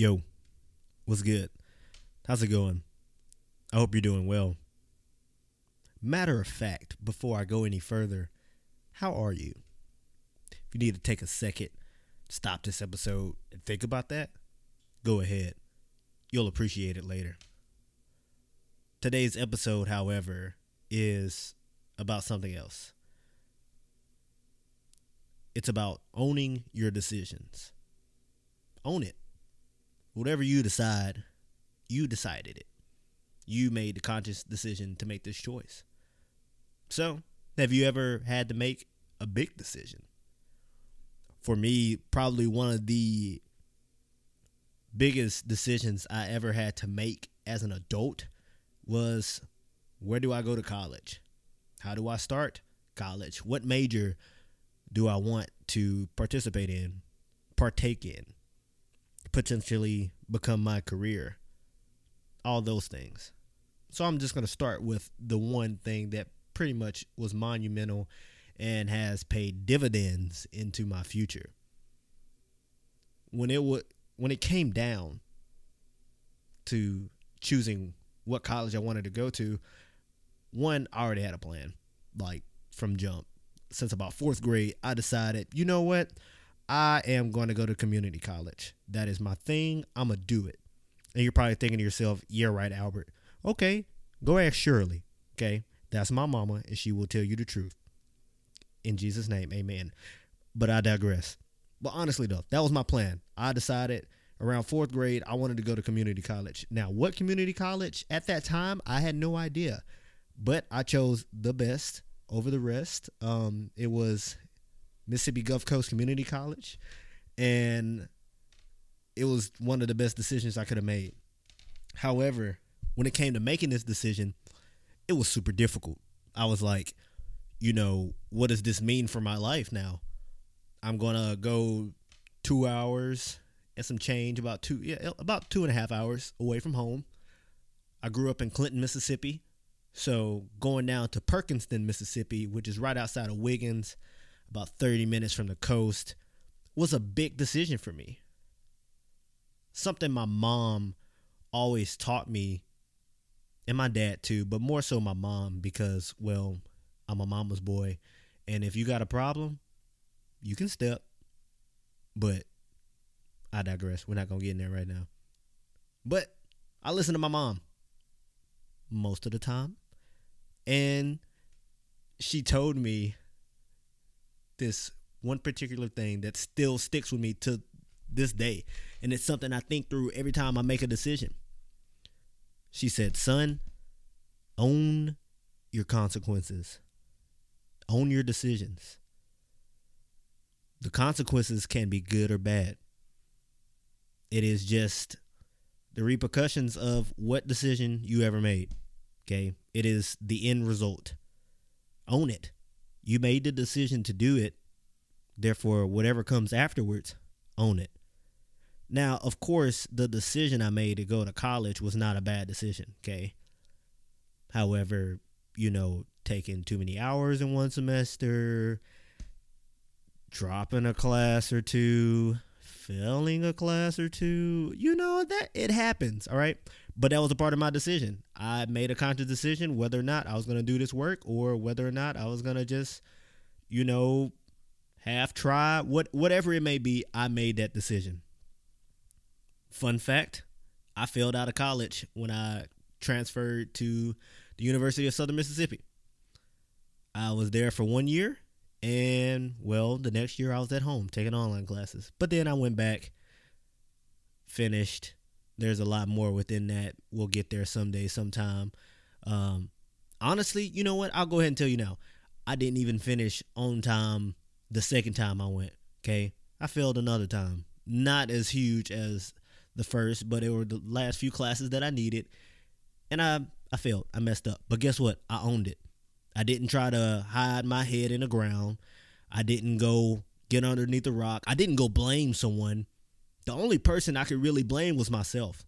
Yo, what's good? How's it going? I hope you're doing well. Matter of fact, before I go any further, how are you? If you need to take a second, stop this episode and think about that, go ahead. You'll appreciate it later. Today's episode, however, is about something else. It's about owning your decisions. Own it. Whatever you decide, you decided it. You made the conscious decision to make this choice. So, have you ever had to make a big decision? For me, probably one of the biggest decisions I ever had to make as an adult was where do I go to college? How do I start college? What major do I want to participate in, partake in, potentially become my career? All those things. So I'm just going to start with the one thing that pretty much was monumental and has paid dividends into my future. When it would when it came down to choosing what college I wanted to go to, one I already had a plan like from jump. Since about 4th grade, I decided, you know what? I am going to go to community college. That is my thing. I'm going to do it. And you're probably thinking to yourself, yeah, right, Albert. Okay, go ask Shirley. Okay, that's my mama, and she will tell you the truth. In Jesus' name, amen. But I digress. But honestly, though, that was my plan. I decided around fourth grade, I wanted to go to community college. Now, what community college at that time, I had no idea. But I chose the best over the rest. Um, it was Mississippi Gulf Coast Community College. And it was one of the best decisions I could have made. However, when it came to making this decision, it was super difficult. I was like, you know, what does this mean for my life now? I'm gonna go two hours and some change, about two, yeah, about two and a half hours away from home. I grew up in Clinton, Mississippi, so going down to Perkinston, Mississippi, which is right outside of Wiggins, about 30 minutes from the coast, was a big decision for me. Something my mom always taught me, and my dad too, but more so my mom because, well, I'm a mama's boy. And if you got a problem, you can step. But I digress. We're not going to get in there right now. But I listen to my mom most of the time. And she told me this one particular thing that still sticks with me to this day. And it's something I think through every time I make a decision. She said, Son, own your consequences, own your decisions. The consequences can be good or bad. It is just the repercussions of what decision you ever made. Okay. It is the end result. Own it. You made the decision to do it. Therefore, whatever comes afterwards, own it. Now, of course, the decision I made to go to college was not a bad decision. Okay. However, you know, taking too many hours in one semester, dropping a class or two, failing a class or two, you know, that it happens. All right. But that was a part of my decision. I made a conscious decision whether or not I was going to do this work or whether or not I was going to just, you know, half try, what whatever it may be, I made that decision. Fun fact, I failed out of college when I transferred to the University of Southern Mississippi. I was there for 1 year and well, the next year I was at home taking online classes. But then I went back, finished. There's a lot more within that. We'll get there someday, sometime. Um, honestly, you know what? I'll go ahead and tell you now. I didn't even finish on time the second time I went. Okay. I failed another time. Not as huge as the first, but it were the last few classes that I needed. And I, I failed. I messed up. But guess what? I owned it. I didn't try to hide my head in the ground. I didn't go get underneath the rock. I didn't go blame someone. The only person I could really blame was myself.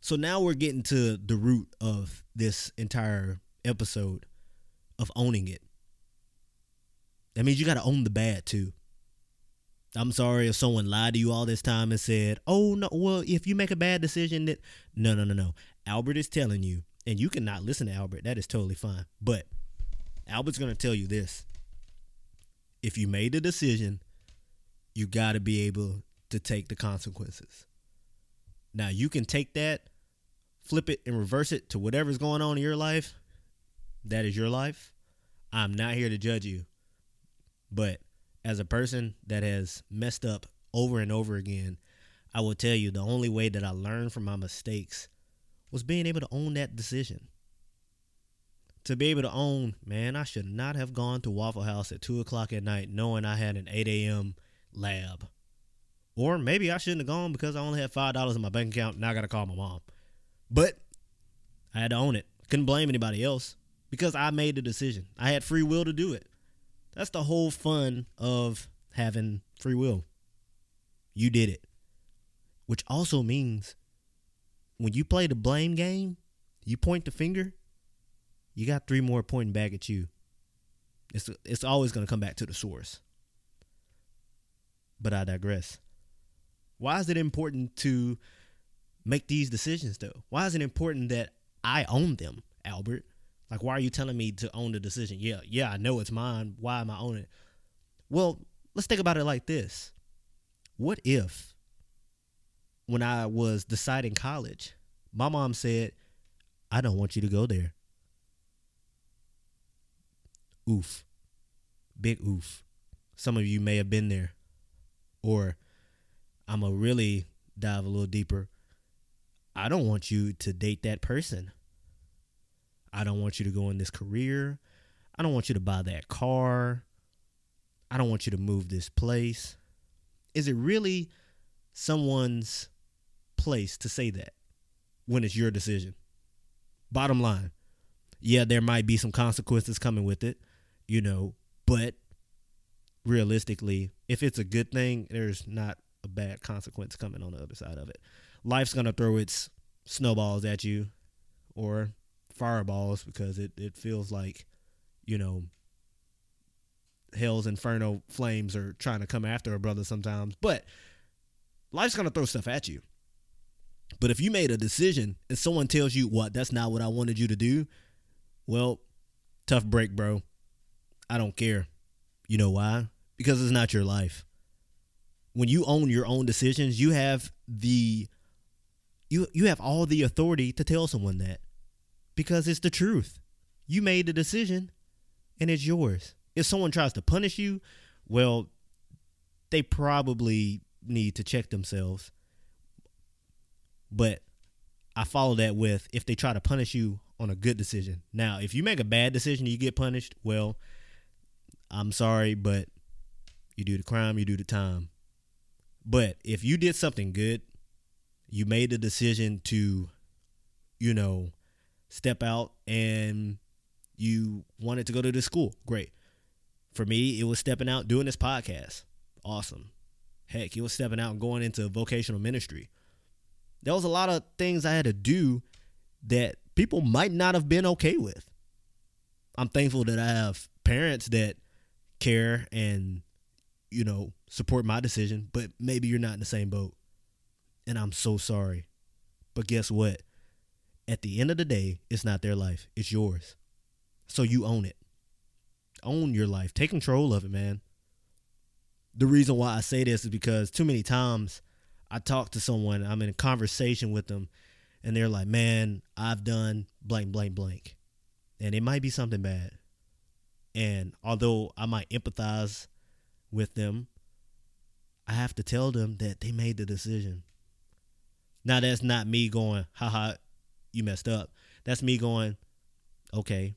So now we're getting to the root of this entire episode of owning it. That means you got to own the bad too. I'm sorry if someone lied to you all this time and said, "Oh no, well, if you make a bad decision that no, no, no, no." Albert is telling you, and you cannot listen to Albert. That is totally fine. But Albert's going to tell you this. If you made a decision, you got to be able to take the consequences. Now, you can take that, flip it and reverse it to whatever's going on in your life. That is your life. I'm not here to judge you. But as a person that has messed up over and over again, I will tell you the only way that I learned from my mistakes was being able to own that decision. To be able to own, man, I should not have gone to Waffle House at 2 o'clock at night knowing I had an 8 a.m. lab. Or maybe I shouldn't have gone because I only had $5 in my bank account. Now I got to call my mom. But I had to own it. Couldn't blame anybody else because I made the decision. I had free will to do it. That's the whole fun of having free will. You did it. Which also means when you play the blame game, you point the finger, you got three more pointing back at you. It's it's always going to come back to the source. But I digress. Why is it important to make these decisions though? Why is it important that I own them, Albert? Like, why are you telling me to own the decision? Yeah, yeah, I know it's mine. Why am I owning it? Well, let's think about it like this. What if when I was deciding college, my mom said, I don't want you to go there. Oof. Big oof. Some of you may have been there. Or I'm going to really dive a little deeper. I don't want you to date that person. I don't want you to go in this career. I don't want you to buy that car. I don't want you to move this place. Is it really someone's place to say that when it's your decision? Bottom line, yeah, there might be some consequences coming with it, you know, but realistically, if it's a good thing, there's not a bad consequence coming on the other side of it. Life's to throw its snowballs at you or fireballs because it, it feels like, you know, hell's inferno flames are trying to come after a brother sometimes. But life's gonna throw stuff at you. But if you made a decision and someone tells you, what, that's not what I wanted you to do, well, tough break, bro. I don't care. You know why? Because it's not your life. When you own your own decisions, you have the you you have all the authority to tell someone that because it's the truth. You made the decision and it's yours. If someone tries to punish you, well, they probably need to check themselves. But I follow that with if they try to punish you on a good decision. Now, if you make a bad decision you get punished, well, I'm sorry, but you do the crime, you do the time. But if you did something good, you made the decision to, you know, step out and you wanted to go to this school, great. For me, it was stepping out doing this podcast. Awesome. Heck, it was stepping out and going into vocational ministry. There was a lot of things I had to do that people might not have been okay with. I'm thankful that I have parents that care and, you know, support my decision, but maybe you're not in the same boat. And I'm so sorry. But guess what? At the end of the day, it's not their life, it's yours. So you own it. Own your life. Take control of it, man. The reason why I say this is because too many times I talk to someone, I'm in a conversation with them, and they're like, man, I've done blank, blank, blank. And it might be something bad. And although I might empathize with them, I have to tell them that they made the decision. Now, that's not me going, haha, you messed up. That's me going, okay,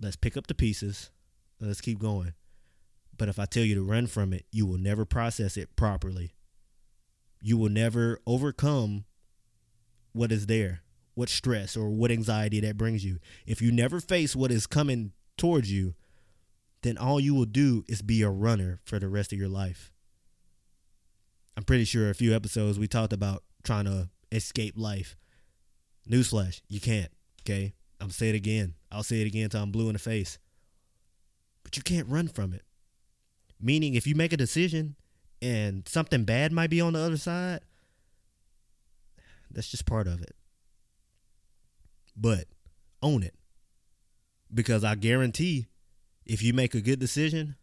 let's pick up the pieces. Let's keep going. But if I tell you to run from it, you will never process it properly. You will never overcome what is there, what stress or what anxiety that brings you. If you never face what is coming towards you, then all you will do is be a runner for the rest of your life. I'm pretty sure a few episodes we talked about trying to escape life. Newsflash, you can't. Okay, I'm say it again. I'll say it again until I'm blue in the face. But you can't run from it. Meaning, if you make a decision and something bad might be on the other side, that's just part of it. But own it. Because I guarantee if you make a good decision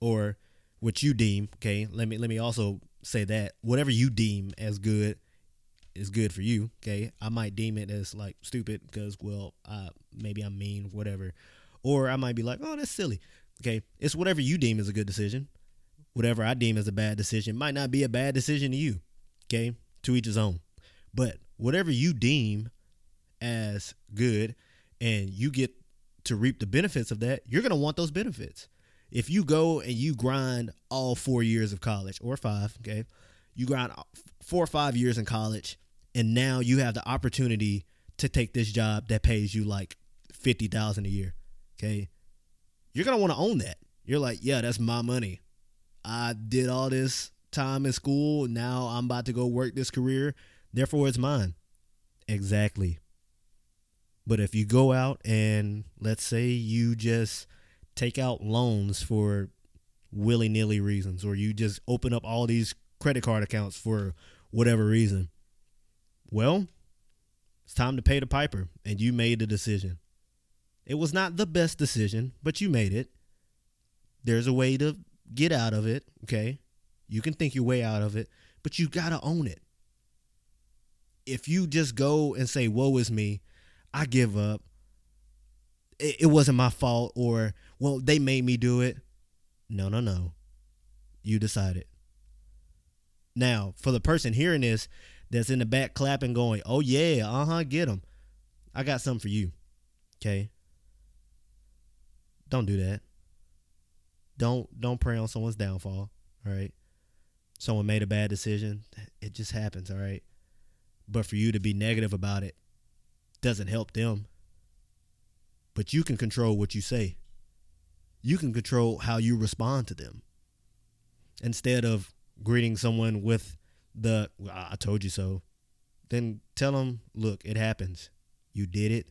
or what you deem, okay, let me let me also say that whatever you deem as good is good for you, okay? I might deem it as like stupid because well, uh maybe I'm mean, whatever. Or I might be like, "Oh, that's silly." Okay? It's whatever you deem is a good decision. Whatever I deem as a bad decision might not be a bad decision to you. Okay? To each his own. But whatever you deem as good and you get to reap the benefits of that, you're to want those benefits. If you go and you grind all four years of college or five, okay, you grind four or five years in college, and now you have the opportunity to take this job that pays you like fifty thousand a year, okay, you're gonna want to own that. You're like, yeah, that's my money. I did all this time in school. Now I'm about to go work this career. Therefore, it's mine. Exactly. But if you go out and let's say you just take out loans for willy nilly reasons, or you just open up all these credit card accounts for whatever reason, well, it's time to pay the piper, and you made the decision. It was not the best decision, but you made it. There's a way to get out of it, okay? You can think your way out of it, but you got to own it. If you just go and say, Woe is me, I give up. It, it wasn't my fault, or, well, they made me do it. No, no, no. You decided. Now, for the person hearing this that's in the back clapping, going, oh, yeah, uh huh, get them. I got something for you. Okay. Don't do that. Don't don't prey on someone's downfall. All right. Someone made a bad decision. It just happens. All right. But for you to be negative about it doesn't help them. But you can control what you say. You can control how you respond to them. Instead of greeting someone with the I told you so, then tell them, look, it happens. You did it.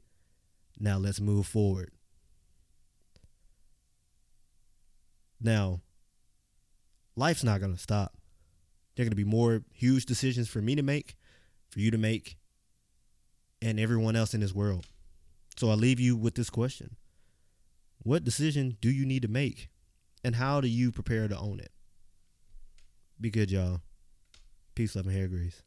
Now let's move forward. Now, life's not going to stop. There are going to be more huge decisions for me to make, for you to make, and everyone else in this world. So I leave you with this question What decision do you need to make? And how do you prepare to own it? Be good, y'all. Peace, love, and hair grease.